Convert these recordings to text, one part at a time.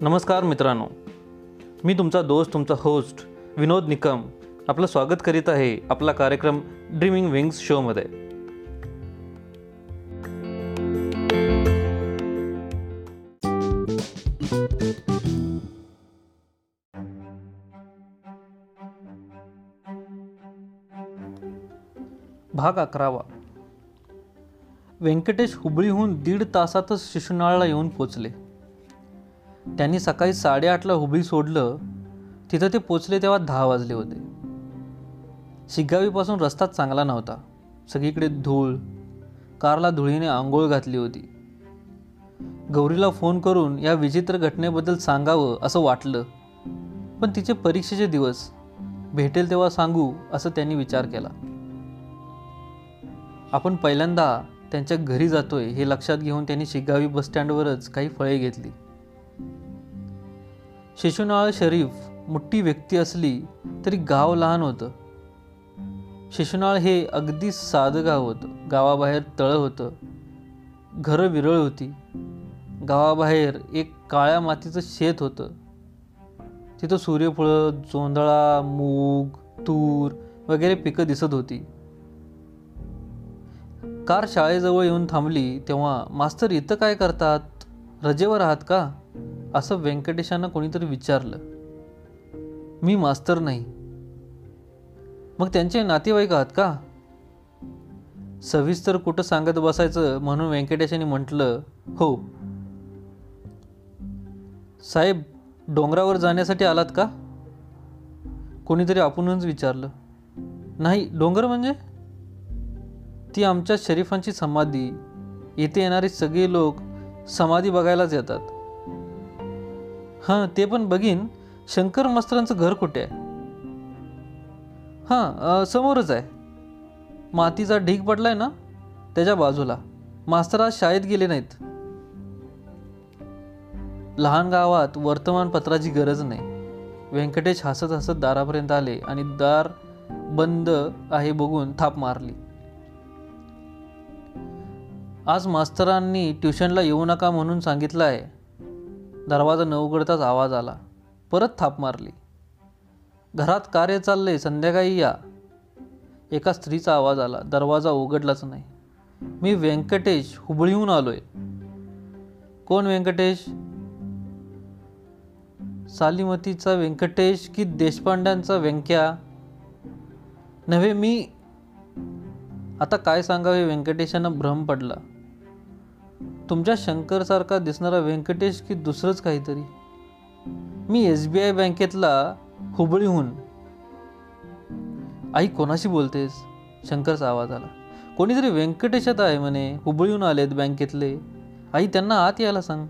नमस्कार मित्रांनो. मी तुमचा दोस्त तुमचा होस्ट विनोद निकम आपलं स्वागत करीत आहे आपला कार्यक्रम ड्रीमिंग विंग्स शोमध्ये भाग अकरावा. व्यंकटेश हुबळीहून दीड तासातच शिशुनाळला येऊन पोचले. त्यांनी सकाळी साडेआठला हुबळी सोडलं तिथं ते पोचले तेव्हा दहा वाजले होते. शिग्गावीपासून रस्ताच चांगला नव्हता. सगळीकडे धूळ कारला धुळीने आंघोळ घातली होती. गौरीला फोन करून या विचित्र घटनेबद्दल सांगावं असं वाटलं. पण तिचे परीक्षेचे दिवस भेटेल तेव्हा सांगू असं त्यांनी विचार केला. आपण पहिल्यांदा त्यांच्या घरी जातोय हे लक्षात घेऊन त्यांनी शिगावी बसस्टँडवरच काही फळे घेतली. शिशुनाळ शरीफ मोठी व्यक्ती असली तरी गाव लहान होतं. शिशुनाळ हे अगदी साधं गाव होतं. गावाबाहेर तळं होतं. घरं विरळ होती. गावाबाहेर एक काळ्या मातीचं शेत होतं. तिथं सूर्यफुळं जोंधळा मूग तूर वगैरे पिकं दिसत होती. कार शाळेजवळ येऊन थांबली तेव्हा मास्तर इथं काय करतात? रजेवर आहात का? असं व्यंकटेशांना कोणीतरी विचारलं. मी मास्तर नाही. मग त्यांचे नातेवाईक आहात का? सविस्तर कुठं सांगत बसायचं म्हणून व्यंकटेशांनी म्हटलं हो. साहेब डोंगरावर जाण्यासाठी आलात का? कोणीतरी आपणच विचारलं. नाही डोंगर म्हणजे? ती आमच्या शरीफांची समाधी. येथे येणारे सगळे लोक समाधी बघायलाच येतात. हां ते पण बघीन. शंकर मास्तरांचं घर कुठे आहे? हां समोरच आहे. मातीचा ढीग पडलाय ना त्याच्या बाजूला. मास्तर आज शाळेत गेले नाहीत. लहान गावात वर्तमानपत्राची गरज नाही. व्यंकटेश हसत हसत दारापर्यंत आले आणि दार बंद आहे बघून थाप मारली. आज मास्तरांनी ट्युशनला येऊ नका म्हणून सांगितलं आहे. दरवाजा न उघडताच आवाज आला. परत थाप मारली. घरात कार्य चालले संध्याकाळी या. एका स्त्रीचा आवाज आला. दरवाजा उघडलाच नाही. मी व्यंकटेश हुबळीहून आलोय. कोण व्यंकटेश? सालीमतीचा व्यंकटेश की देशपांड्यांचा व्यंक्या? नव्हे मी आता काय सांगावे? व्यंकटेशांना भ्रम पडला. तुमच्या शंकरसारखा दिसणारा व्यंकटेश की दुसरंच काहीतरी? मी एस बी आय बँकेतला हुबळीहून. आई कोणाशी बोलतेस? शंकरचा आवाज आला. कोणीतरी व्यंकटेशात आहे म्हणे हुबळीहून आलेत बँकेतले. आई त्यांना आत यायला सांग.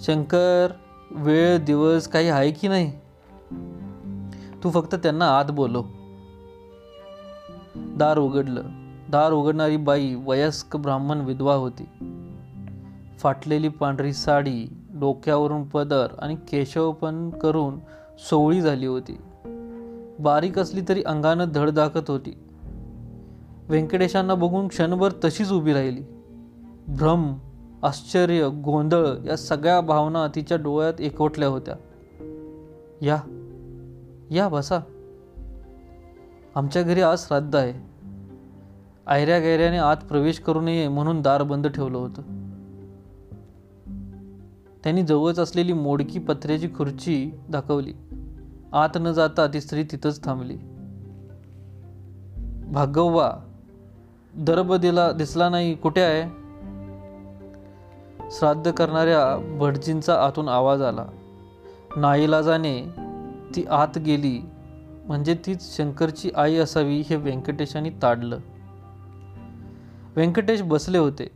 शंकर वेळ दिवस काही आहे की नाही? तू फक्त त्यांना आत बोलो दार उघडलं. दार उघडणारी बाई वयस्क ब्राह्मण विधवा होती. फाटलेली पांढरी साडी डोक्यावरून पदर आणि केशवपण करून सोवळी झाली होती. बारीक असली तरी अंगानं धड दाखत होती. व्यंकटेशांना बघून क्षणभर तशीच उभी राहिली. भ्रम आश्चर्य गोंधळ या सगळ्या भावना तिच्या डोळ्यात एकवटल्या होत्या. या या बसा. आमच्या घरी आज श्राद्ध आहे. आयऱ्या गैऱ्याने आत प्रवेश करू नये म्हणून दार बंद ठेवलं होतं. त्यांनी जवळच असलेली मोडकी पत्र्याची खुर्ची दाखवली. आत न जाता ती स्त्री तिथंच थांबली. भागव्वा दरब दिला दिसला नाही कुठे आहे? श्राद्ध करणाऱ्या भटजींचा आतून आवाज आला. नाईलाजाने ती आत गेली. म्हणजे तीच शंकरची आई असावी हे व्यंकटेशांनी ताडलं. व्यंकटेश बसले होते.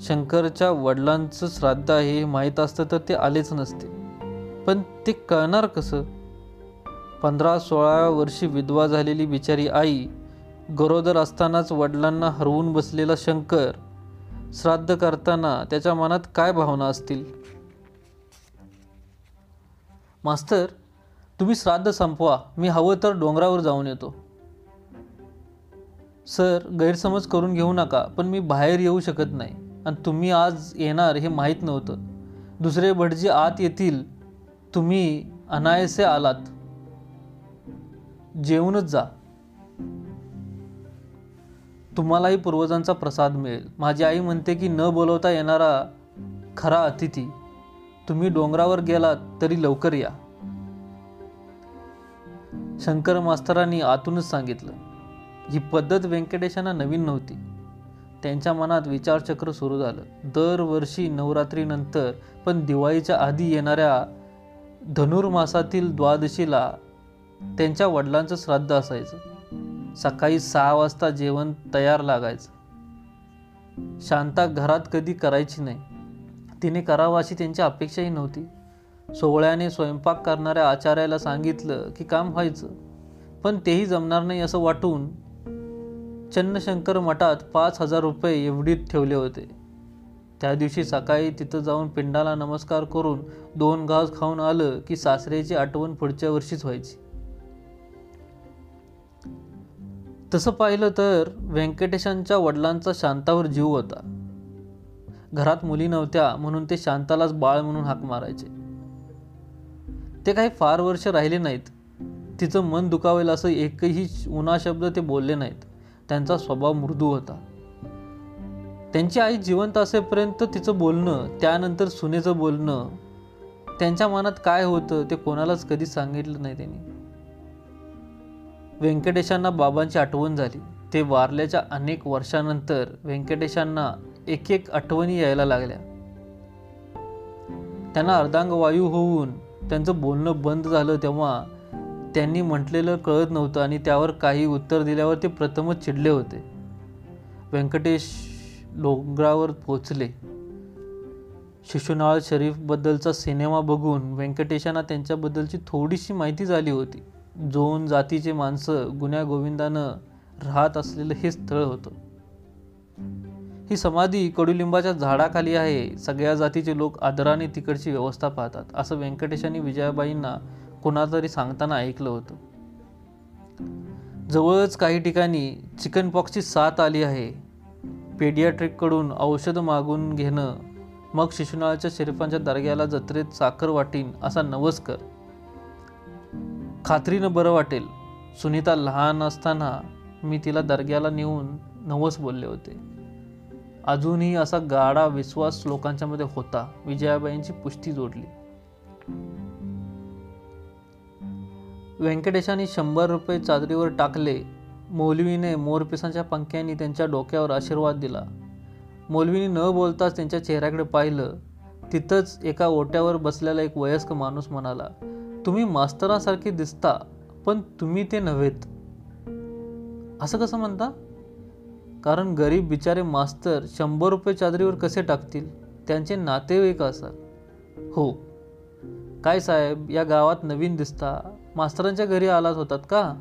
शंकरच्या वडिलांचं श्राद्ध आहे हे माहीत असतं तर ते आलेच नसते. पण ते कळणार कसं? पंधरा सोळा वर्षी विधवा झालेली बिचारी आई गरोदर असतानाच वडिलांना हरवून बसलेला शंकर श्राद्ध करताना त्याच्या मनात काय भावना असतील? मास्तर तुम्ही श्राद्ध संपवा. मी हवं तर डोंगरावर जाऊन येतो. सर गैरसमज करून घेऊ नका पण मी बाहेर येऊ शकत नाही. आणि तुम्ही आज येणार हे माहीत नव्हतं. दुसरे भटजी आत येतील. तुम्ही अनायसे आलात. जेवूनच जा. तुम्हालाही पूर्वजांचा प्रसाद मिळेल. माझी आई म्हणते की न बोलवता येणारा खरा अतिथी. तुम्ही डोंगरावर गेलात तरी लवकर या. शंकर मास्तरांनी आतूनच सांगितलं. ही पद्धत व्यंकटेशांना नवीन नव्हती. त्यांच्या मनात विचारचक्र सुरू झालं. दरवर्षी नवरात्रीनंतर पण दिवाळीच्या आधी येणाऱ्या धनुर्मासातील द्वादशीला त्यांच्या वडिलांचं श्राद्ध असायचं. सकाळी सहा वाजता जेवण तयार लागायचं. शांता घरात कधी करायची नाही. तिने करावं अशी त्यांची अपेक्षाही नव्हती. सोहळ्याने स्वयंपाक करणाऱ्या आचार्याला सांगितलं की काम व्हायचं. पण तेही जमणार नाही असं वाटून चन्नशंकर मठात पाच हजार रुपये एवढीत ठेवले होते. त्या दिवशी सकाळी तिथं जाऊन पिंडाला नमस्कार करून दोन घास खाऊन आलं की सासऱ्याची आठवण पुढच्या वर्षीच व्हायची. तसं पाहिलं तर व्यंकटेशांच्या वडिलांचा शांतावर जीव होता. घरात मुली नव्हत्या म्हणून ते शांतालाच बाळ म्हणून हाक मारायचे. ते काही फार वर्ष राहिले नाहीत. तिचं मन दुखावेल असं एकही उन्हा शब्द ते बोलले नाहीत. त्यांचा स्वभाव मृदू होता. त्यांची आई जिवंत असेपर्यंत तिचं बोलणं त्यानंतर सुनेचं बोलणं त्यांच्या मनात काय होतं ते कोणालाच कधी सांगितलं नाही त्यांनी. व्यंकटेशांना बाबांची आठवण झाली. ते वारल्याच्या अनेक वर्षानंतर व्यंकटेशांना एक एक आठवणी यायला लागल्या. त्यांना अर्धांगवायू होऊन त्यांचं बोलणं बंद झालं तेव्हा त्यांनी म्हटलेलं कळत नव्हतं आणि त्यावर काही उत्तर दिल्यावर ते प्रथमच चिडले होते. व्यंकटेश डोंगरावर पोचले शिशुनाळ शरीफबद्दलचा सिनेमा बघून व्यंकटेशांना त्यांच्याबद्दलची थोडीशी माहिती झाली होती. जोन जातीचे माणसं गुन्ह्या गोविंदानं राहत असलेलं हे स्थळ होतं. ही समाधी कडुलिंबाच्या झाडाखाली आहे. सगळ्या जातीचे लोक आदराने तिकडची व्यवस्था पाहतात असं व्यंकटेशांनी विजयाबाईंना कोणातरी सांगताना ऐकलं होतं. जवळच काही ठिकाणी चिकन पॉक्सची साथ आली आहे. पेडियाट्रिककडून औषध मागून घेणं मग शिशुनाळाच्या शरीफांच्या दर्ग्याला जत्रेत साखर वाटीन असा नवस कर खात्रीनं बरं वाटेल. सुनीता लहान असताना मी तिला दर्ग्याला नेऊन नवस बोलले होते. अजूनही असा गाढा विश्वास लोकांच्यामध्ये होता. विजयाबाईंची पुष्टी जोडली. व्यंकटेशाने शंभर रुपये चादरीवर टाकले. मौलवीने मोरपिसांच्या पंख्यांनी त्यांच्या डोक्यावर आशीर्वाद दिला. मौलवीने न बोलताच त्यांच्या चेहऱ्याकडे पाहिलं. तिथंच एका ओट्यावर बसलेला एक वयस्क माणूस म्हणाला तुम्ही मास्तरांसारखे दिसता पण तुम्ही ते नव्हेत. असं कसं म्हणता? कारण गरीब बिचारे मास्तर शंभर रुपये चादरीवर कसे टाकतील? त्यांचे नातेवाईक असाल हो. काय साहेब या गावात नवीन दिसता? मास्तरांच्या घरी आलात होतात का?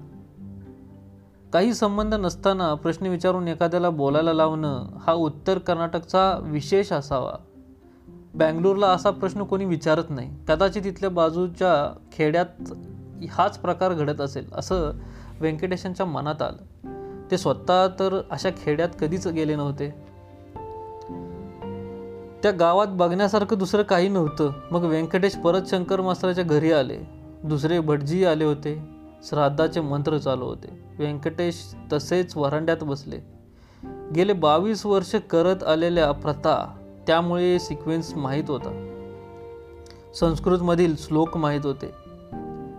काही संबंध नसताना प्रश्न विचारून एखाद्याला बोलायला लावणं हा उत्तर कर्नाटकचा विशेष असावा. बँगलोरला असा प्रश्न कोणी विचारत नाही. कदाचित तिथल्या बाजूच्या खेड्यात हाच प्रकार घडत असेल असं व्यंकटेशांच्या मनात आलं. ते स्वतः तर अशा खेड्यात कधीच गेले नव्हते. त्या गावात बघण्यासारखं दुसरं काही नव्हतं. मग व्यंकटेश परत शंकर मास्तराच्या घरी आले. दुसरे भटजी आले होते. श्राद्धाचे मंत्र चालू होते. व्यंकटेश तसेच वरांड्यात बसले. गेले बावीस वर्ष करत आलेल्या प्रथा त्यामुळे सिक्वेन्स माहीत होता. संस्कृतमधील श्लोक माहीत होते.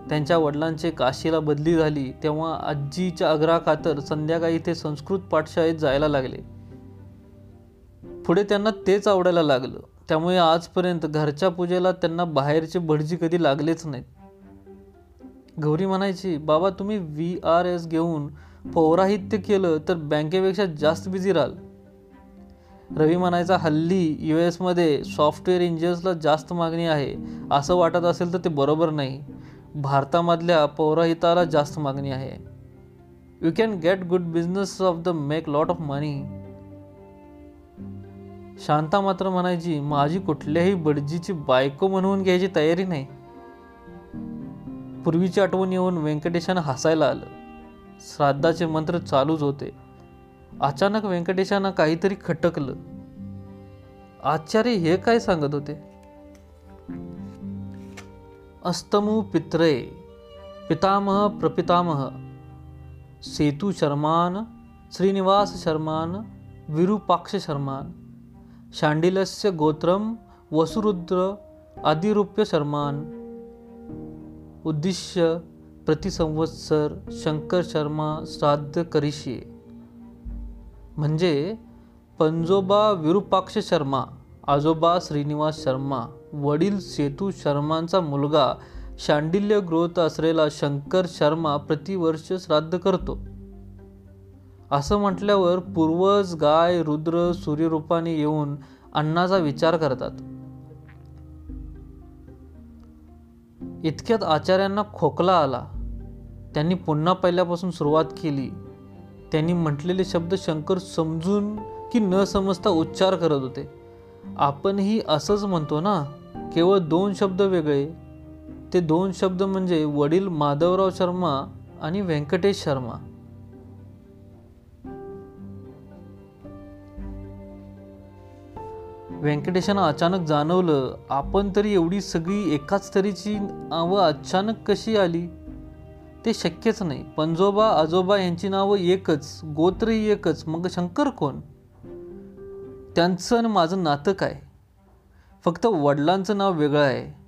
त्यांच्या वडिलांचे काशीला बदली झाली तेव्हा आजीच्या आग्रहाखातर संध्याकाळी ते संस्कृत पाठशाळेत जायला लागले. पुढे त्यांना तेच आवडायला लागलं. त्यामुळे आजपर्यंत घरच्या पूजेला त्यांना बाहेरचे भटजी कधी लागलेच नाहीत. गौरी म्हणायची बाबा तुम्ही व्ही आर एस घेऊन पौराहित्य केलं तर बँकेपेक्षा जास्त बिझी राहाल. रवी म्हणायचा हल्ली यू एसमध्ये सॉफ्टवेअर इंजिनियर्सला जास्त मागणी आहे. असं वाटत असेल तर ते बरोबर नाही. भारतामधल्या पौराहिताला जास्त मागणी आहे. You can get good business of the make lot of money Shanta मात्र म्हणायची माझी कुठल्याही बडजीची बायको म्हणून घ्यायची तयारी नाही. पूर्वीची आठवण येऊन व्यंकटेशानं हसायला आलं. श्राद्धाचे मंत्र चालूच होते. अचानक व्यंकटेशानं काहीतरी खटकलं. आचार्य हे काय सांगत होते? अस्तमु पित्रे पितामह प्रपितामह सेतू शर्मान श्रीनिवास शर्मान विरूपाक्ष शर्मान शांडिलस्य गोत्रम वसुरुद्र आदिरूप्य शर्मान उद्दिश्य प्रतिसंवत्सर शंकर शर्मा श्राद्ध करीशी. म्हणजे पंजोबा विरूपाक्ष शर्मा आजोबा श्रीनिवास शर्मा वडील सेतू शर्मांचा मुलगा शांडिल्य ग्रोत असलेला शंकर शर्मा प्रतिवर्ष श्राद्ध करतो. असं म्हटल्यावर पूर्वज गाय रुद्र सूर्यरूपाने येऊन अन्नाचा विचार करतात. इतक्यात आचार्यांना खोकला आला. त्यांनी पुन्हा पहिल्यापासून सुरुवात केली. त्यांनी म्हटलेले शब्द शंकर समजून की न समजता उच्चार करत होते. आपणही असंच म्हणतो ना केवळ दोन शब्द वेगळे. ते दोन शब्द म्हणजे वडील माधवराव शर्मा आणि व्यंकटेश शर्मा. व्यंकटेशांना अचानक जाणवलं आपण तरी एवढी सगळी एकाच तरीची नावं अचानक कशी आली? ते शक्यच नाही. पंजोबा आजोबा यांची नावं एकच गोत्रही एकच. मग शंकर कोण? त्यांचं आणि माझं नातं काय? फक्त वडिलांचं नाव वेगळं आहे.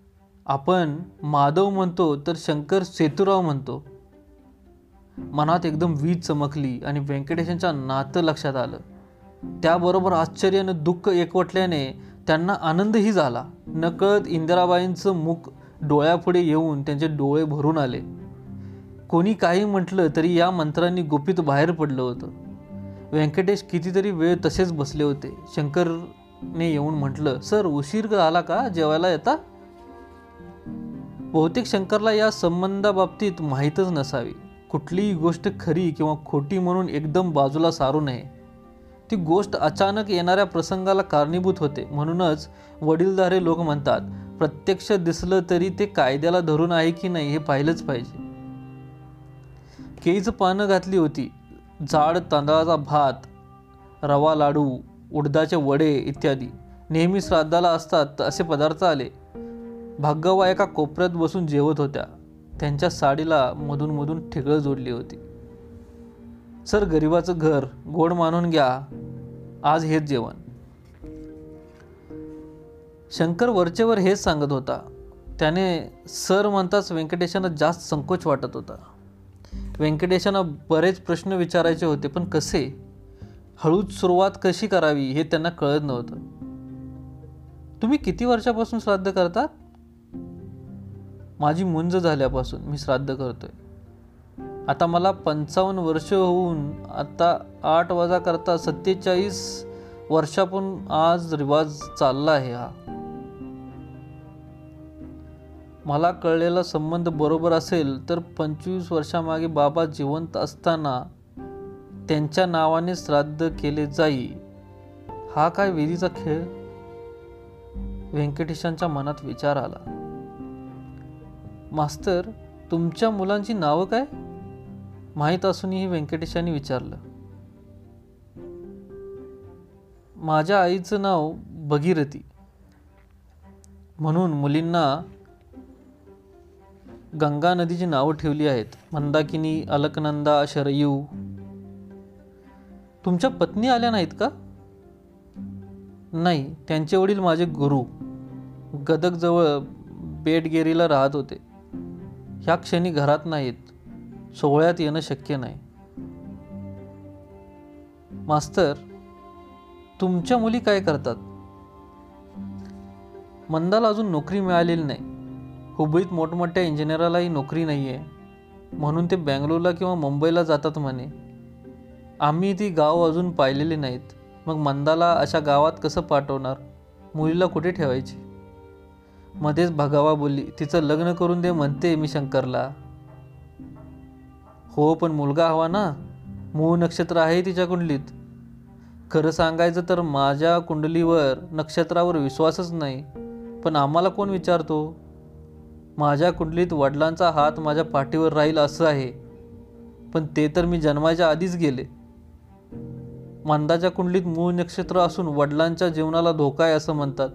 आपण माधव म्हणतो तर शंकर सेतुराव म्हणतो. मनात एकदम वीज चमकली आणि व्यंकटेशांच्या नातं लक्षात आलं. त्याबरोबर आश्चर्यानं दुःख एकवटल्याने त्यांना आनंदही झाला. नकळत इंदिराबाईंचं मुख डोळ्यापुढे येऊन त्यांचे डोळे भरून आले. कोणी काही म्हटलं तरी या मंत्रांनी गुपित बाहेर पडलं होतं. व्यंकटेश कितीतरी वेळ तसेच बसले होते. शंकरने येऊन म्हटलं सर उशीर झाला का? जेवायला येता? बहुतेक शंकरला या संबंधाबाबतीत माहीतच नसावी. कुठलीही गोष्ट खरी किंवा खोटी म्हणून एकदम बाजूला सारू नये. ती गोष्ट अचानक येणाऱ्या प्रसंगाला कारणीभूत होते. म्हणूनच वडीलधारे लोक म्हणतात प्रत्यक्ष दिसलं तरी ते कायद्याला धरून आहे की नाही हे पाहिलंच पाहिजे. केळीचं पानं घातली होती. जाड तांदळाचा भात रवा लाडू उडदाचे वडे इत्यादी. नेहमी श्राद्धाला असतात असे पदार्थ आले. भाग्यवा एका कोपऱ्यात बसून जेवत होत्या. त्यांच्या साडीला मधून मधून जोडली होती. सर गरिबाचं घर गोड मानून घ्या. आज हेच जेवण. शंकर वरचेवर हेच सांगत होता. त्याने सर म्हणताच व्यंकटेशांना जास्त संकोच वाटत होता. व्यंकटेशांना बरेच प्रश्न विचारायचे होते पण कसे? हळूच सुरुवात कशी करावी हे त्यांना कळत नव्हतं. तुम्ही किती वर्षापासून श्राद्ध करतात? माझी मुंज झाल्यापासून मी श्राद्ध करतोय. आता मला पंचावन्न वर्ष होऊन आता आठ वजा करता सत्तेचाळीस वर्षापून आज रिवाज चालला आहे हा. मला कळलेला संबंध बरोबर असेल तर पंचवीस वर्षामागे बाबा जिवंत असताना त्यांच्या नावाने श्राद्ध केले जाई. हा काय विधीचा खेळ? व्यंकटेशांच्या मनात विचार आला. मास्तर तुमच्या मुलांची नावं काय? माहीत असूनही व्यंकटेशाने विचारलं. माझ्या आईचं नाव भगीरथी. म्हणून मुलींना गंगा नदीची नावं ठेवली आहेत. मंदाकिनी अलकनंदा शरयू. तुमच्या पत्नी आल्या नाहीत का? नाही त्यांचे वडील माझे गुरु. गदकजवळ बेटगेरीला राहत होते. ह्या क्षणी घरात नाहीत. सोहळ्यात येणं शक्य नाही. मास्तर तुमच्या मुली काय करतात? मंदाला अजून नोकरी मिळालेली नाही. हुबळीत मोठमोठ्या इंजिनियरालाही नोकरी नाही आहे म्हणून ते बँगलोरला किंवा मुंबईला जातात म्हणे. आम्ही ती गाव अजून पाहिलेली नाहीत. मग मंदाला अशा गावात कसं पाठवणार? मुलीला कुठे ठेवायची? मध्येच भगावा बोलली. तिचं लग्न करून दे म्हणते मी शंकरला. हो पण मुलगा हवा ना. मूळ नक्षत्र आहे तिच्या कुंडलीत. खरं सांगायचं तर माझ्या कुंडलीवर नक्षत्रावर विश्वासच नाही. पण आम्हाला कोण विचारतो? माझ्या कुंडलीत वडिलांचा हात माझ्या पाठीवर राहील असं आहे. पण ते तर मी जन्माच्या आधीच गेले. मंदाच्या कुंडलीत मूळ नक्षत्र असून वडिलांच्या जीवनाला धोका आहे असं म्हणतात.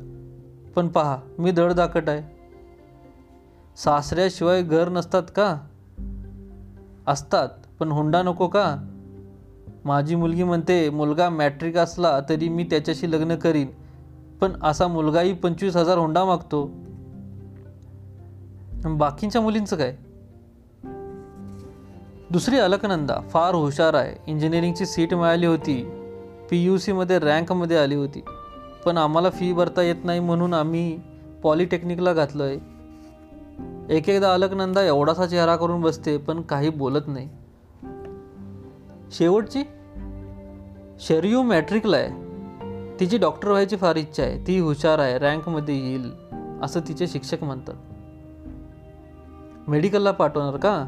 पण पहा मी धडधाकट आहे. सासऱ्याशिवाय घर नसतात का? असतात पण हुंडा नको का? माझी मुलगी म्हणते मुलगा मॅट्रिक असला तरी मी त्याच्याशी लग्न करीन पण असा मुलगाही पंचवीस हजार हुंडा मागतो. बाकींच्या मुलींचं काय? दुसरी अलकनंदा फार हुशार आहे. इंजिनिअरिंगची सीट मिळाली होती. पी यू सीमध्ये रँकमध्ये आली होती. पण आम्हाला फी भरता येत नाही म्हणून आम्ही पॉलिटेक्निकला घातलं आहे एक एकदा अलकनंदा एवढासा चेहरा करून बसते पण काही बोलत नाही. शेवटची? शर्यू मॅट्रिकला आहे. तिची डॉक्टर व्हायची फार इच्छा आहे. ती हुशार आहे रँकमध्ये येईल असं तिचे शिक्षक म्हणतात. मेडिकलला पाठवणार का?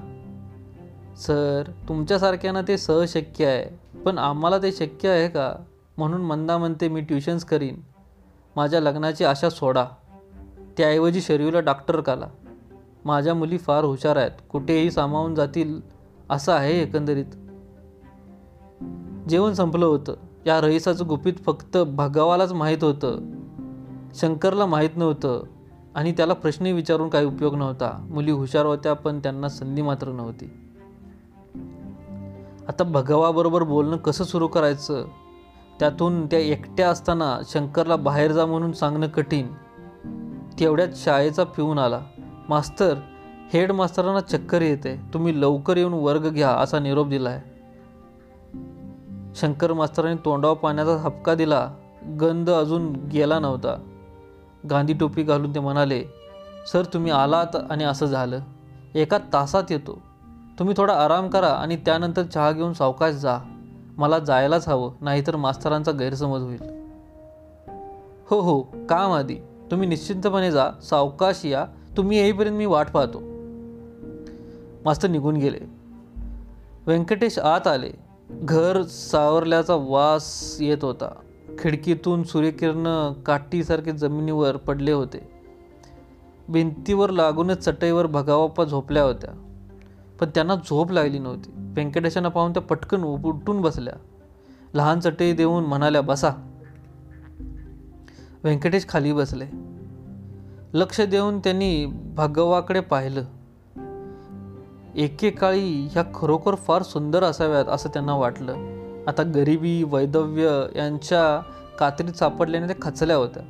सर तुमच्यासारख्यांना ते सहशक्य आहे पण आम्हाला ते शक्य आहे का? म्हणून मंदा म्हणते मी ट्युशन्स करीन. माझ्या लग्नाची आशा सोडा. त्याऐवजी शरीरला डॉक्टर काला. माझ्या मुली फार हुशार आहेत. कुठेही सामावून जातील असं आहे एकंदरीत. जेवण संपलं होतं. या रईसाचं गुपित फक्त भगावालाच माहीत होतं. शंकरला माहीत नव्हतं आणि त्याला प्रश्न विचारून काही उपयोग नव्हता. मुली हुशार होत्या पण त्यांना संधी मात्र नव्हती. आता भगवाबरोबर बोलणं कसं सुरू करायचं? त्यातून त्या एकट्या असताना शंकरला बाहेर जा म्हणून सांगणं कठीण. तेवढ्यात शाळेचा पिऊन आला. मास्तर हेड मास्तरांना चक्कर येते. तुम्ही लवकर येऊन वर्ग घ्या असा निरोप दिला आहे शंकर मास्तरांनी तोंडावर पाण्याचा हपका दिला. गंध अजून गेला नव्हता. गांधी टोपी घालून ते म्हणाले सर तुम्ही आलात आणि असं झालं. एका तासात येतो. तुम्ही थोडा आराम करा आणि त्यानंतर चहा घेऊन सावकाश जा. मला जायलाच हवं नाहीतर मास्तरांचा गैरसमज होईल. हो हो काम आधी. तुम्ही निश्चिंतपणे जा. सावकाश या. तुम्ही येईपर्यंत मी वाट पाहतो. मास्तर निघून गेले. व्यंकटेश आत आले. घर सावरल्याचा वास येत होता. खिडकीतून सूर्यकिरण काठीसारखे जमिनीवर पडले होते. भिंतीवर लागूनच चटईवर भगावाप्पा झोपल्या होत्या. पण त्यांना झोप लागली नव्हती. व्यंकटेशांना पाहून त्या पटकन उठून बसल्या. लहान चटई देऊन म्हणाल्या बसा. व्यंकटेश खाली बसले. लक्ष देऊन त्यांनी भगवाकडे पाहिलं. एकेकाळी ह्या खरोखर फार सुंदर असाव्यात असं त्यांना वाटलं. आता गरिबी वैदव्य यांच्या कात्रीत सापडल्याने त्या खचल्या होत्या.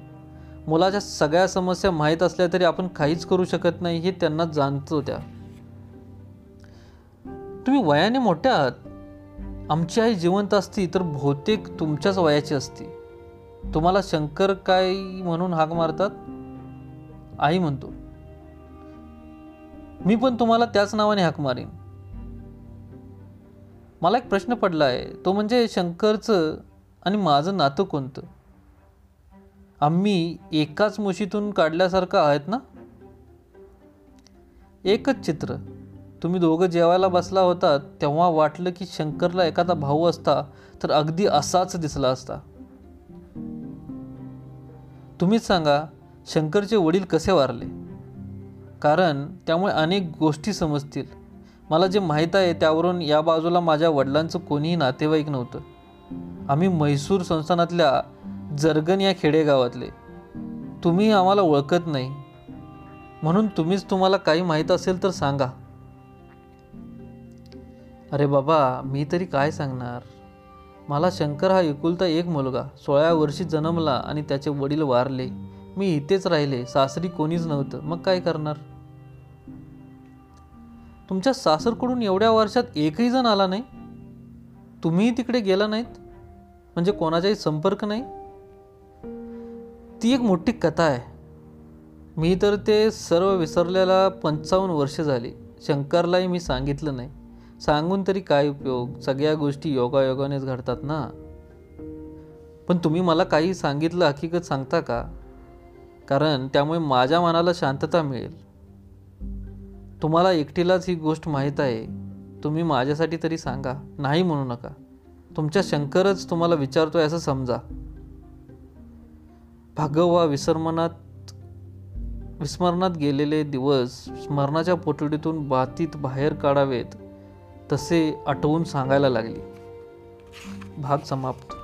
मुलाच्या सगळ्या समस्या माहीत असल्या तरी आपण काहीच करू शकत नाही हे त्यांना जाणत होत्या. तुम्ही वयाने मोठ्या आहात. आमची आई जिवंत असती तर बहुतेक तुमच्याच वयाची असती. तुम्हाला शंकर काय म्हणून हाक मारतात? आई म्हणतो मी पण तुम्हाला त्याच नावाने हाक मारीन. मला एक प्रश्न पडला आहे तो म्हणजे शंकरचं आणि माझं नातं कोणतं? आम्ही एकाच मुशीतून काढल्यासारखं आहेत ना? एकच चित्र. तुम्ही दोघं जेवायला बसला होता तेव्हा वाटलं की शंकरला एखादा भाऊ असता तर अगदी असाच दिसला असता. तुम्हीच सांगा शंकरचे वडील कसे वारले? कारण त्यामुळे अनेक गोष्टी समजतील. मला जे माहीत आहे त्यावरून या बाजूला माझ्या वडिलांचं कोणीही नातेवाईक नव्हतं. आम्ही म्हैसूर संस्थानातल्या जरगन या खेडेगावातले. तुम्ही आम्हाला ओळखत नाही. म्हणून तुम्हीच तुम्हाला काही माहीत असेल तर सांगा. अरे बाबा मी तरी काय सांगणार? मला शंकर हा एकुलता एक मुलगा. सोळाव्या वर्षी जन्मला आणि त्याचे वडील वारले. मी इथेच राहिले सासरी कोणीच नव्हतं. मग काय करणार? तुमच्या सासरकडून एवढ्या वर्षात एकही जण आला नाही? तुम्हीही तिकडे गेला नाहीत? म्हणजे कोणाचाही संपर्क नाही? ती एक मोठी कथा आहे. मी तर ते सर्व विसरलेला पंचावन्न वर्ष झाली. शंकरलाही मी सांगितलं नाही. सांगून तरी काय उपयोग? सगळ्या गोष्टी योगायोगानेच घडतात ना? पण तुम्ही मला काही सांगितलं हकीकत सांगता का? कारण त्यामुळे माझ्या मनाला शांतता मिळेल. तुम्हाला एकटीलाच ही गोष्ट माहीत आहे. तुम्ही माझ्यासाठी तरी सांगा. नाही म्हणू नका. तुमच्या शंकरच तुम्हाला विचारतोय असं समजा. भागवा विसर्मनात विस्मरणात गेलेले दिवस स्मरणाच्या पोटडीतून बातीत बाहेर काढावेत तसे आठवून सांगायला लागली. भाग समाप्त.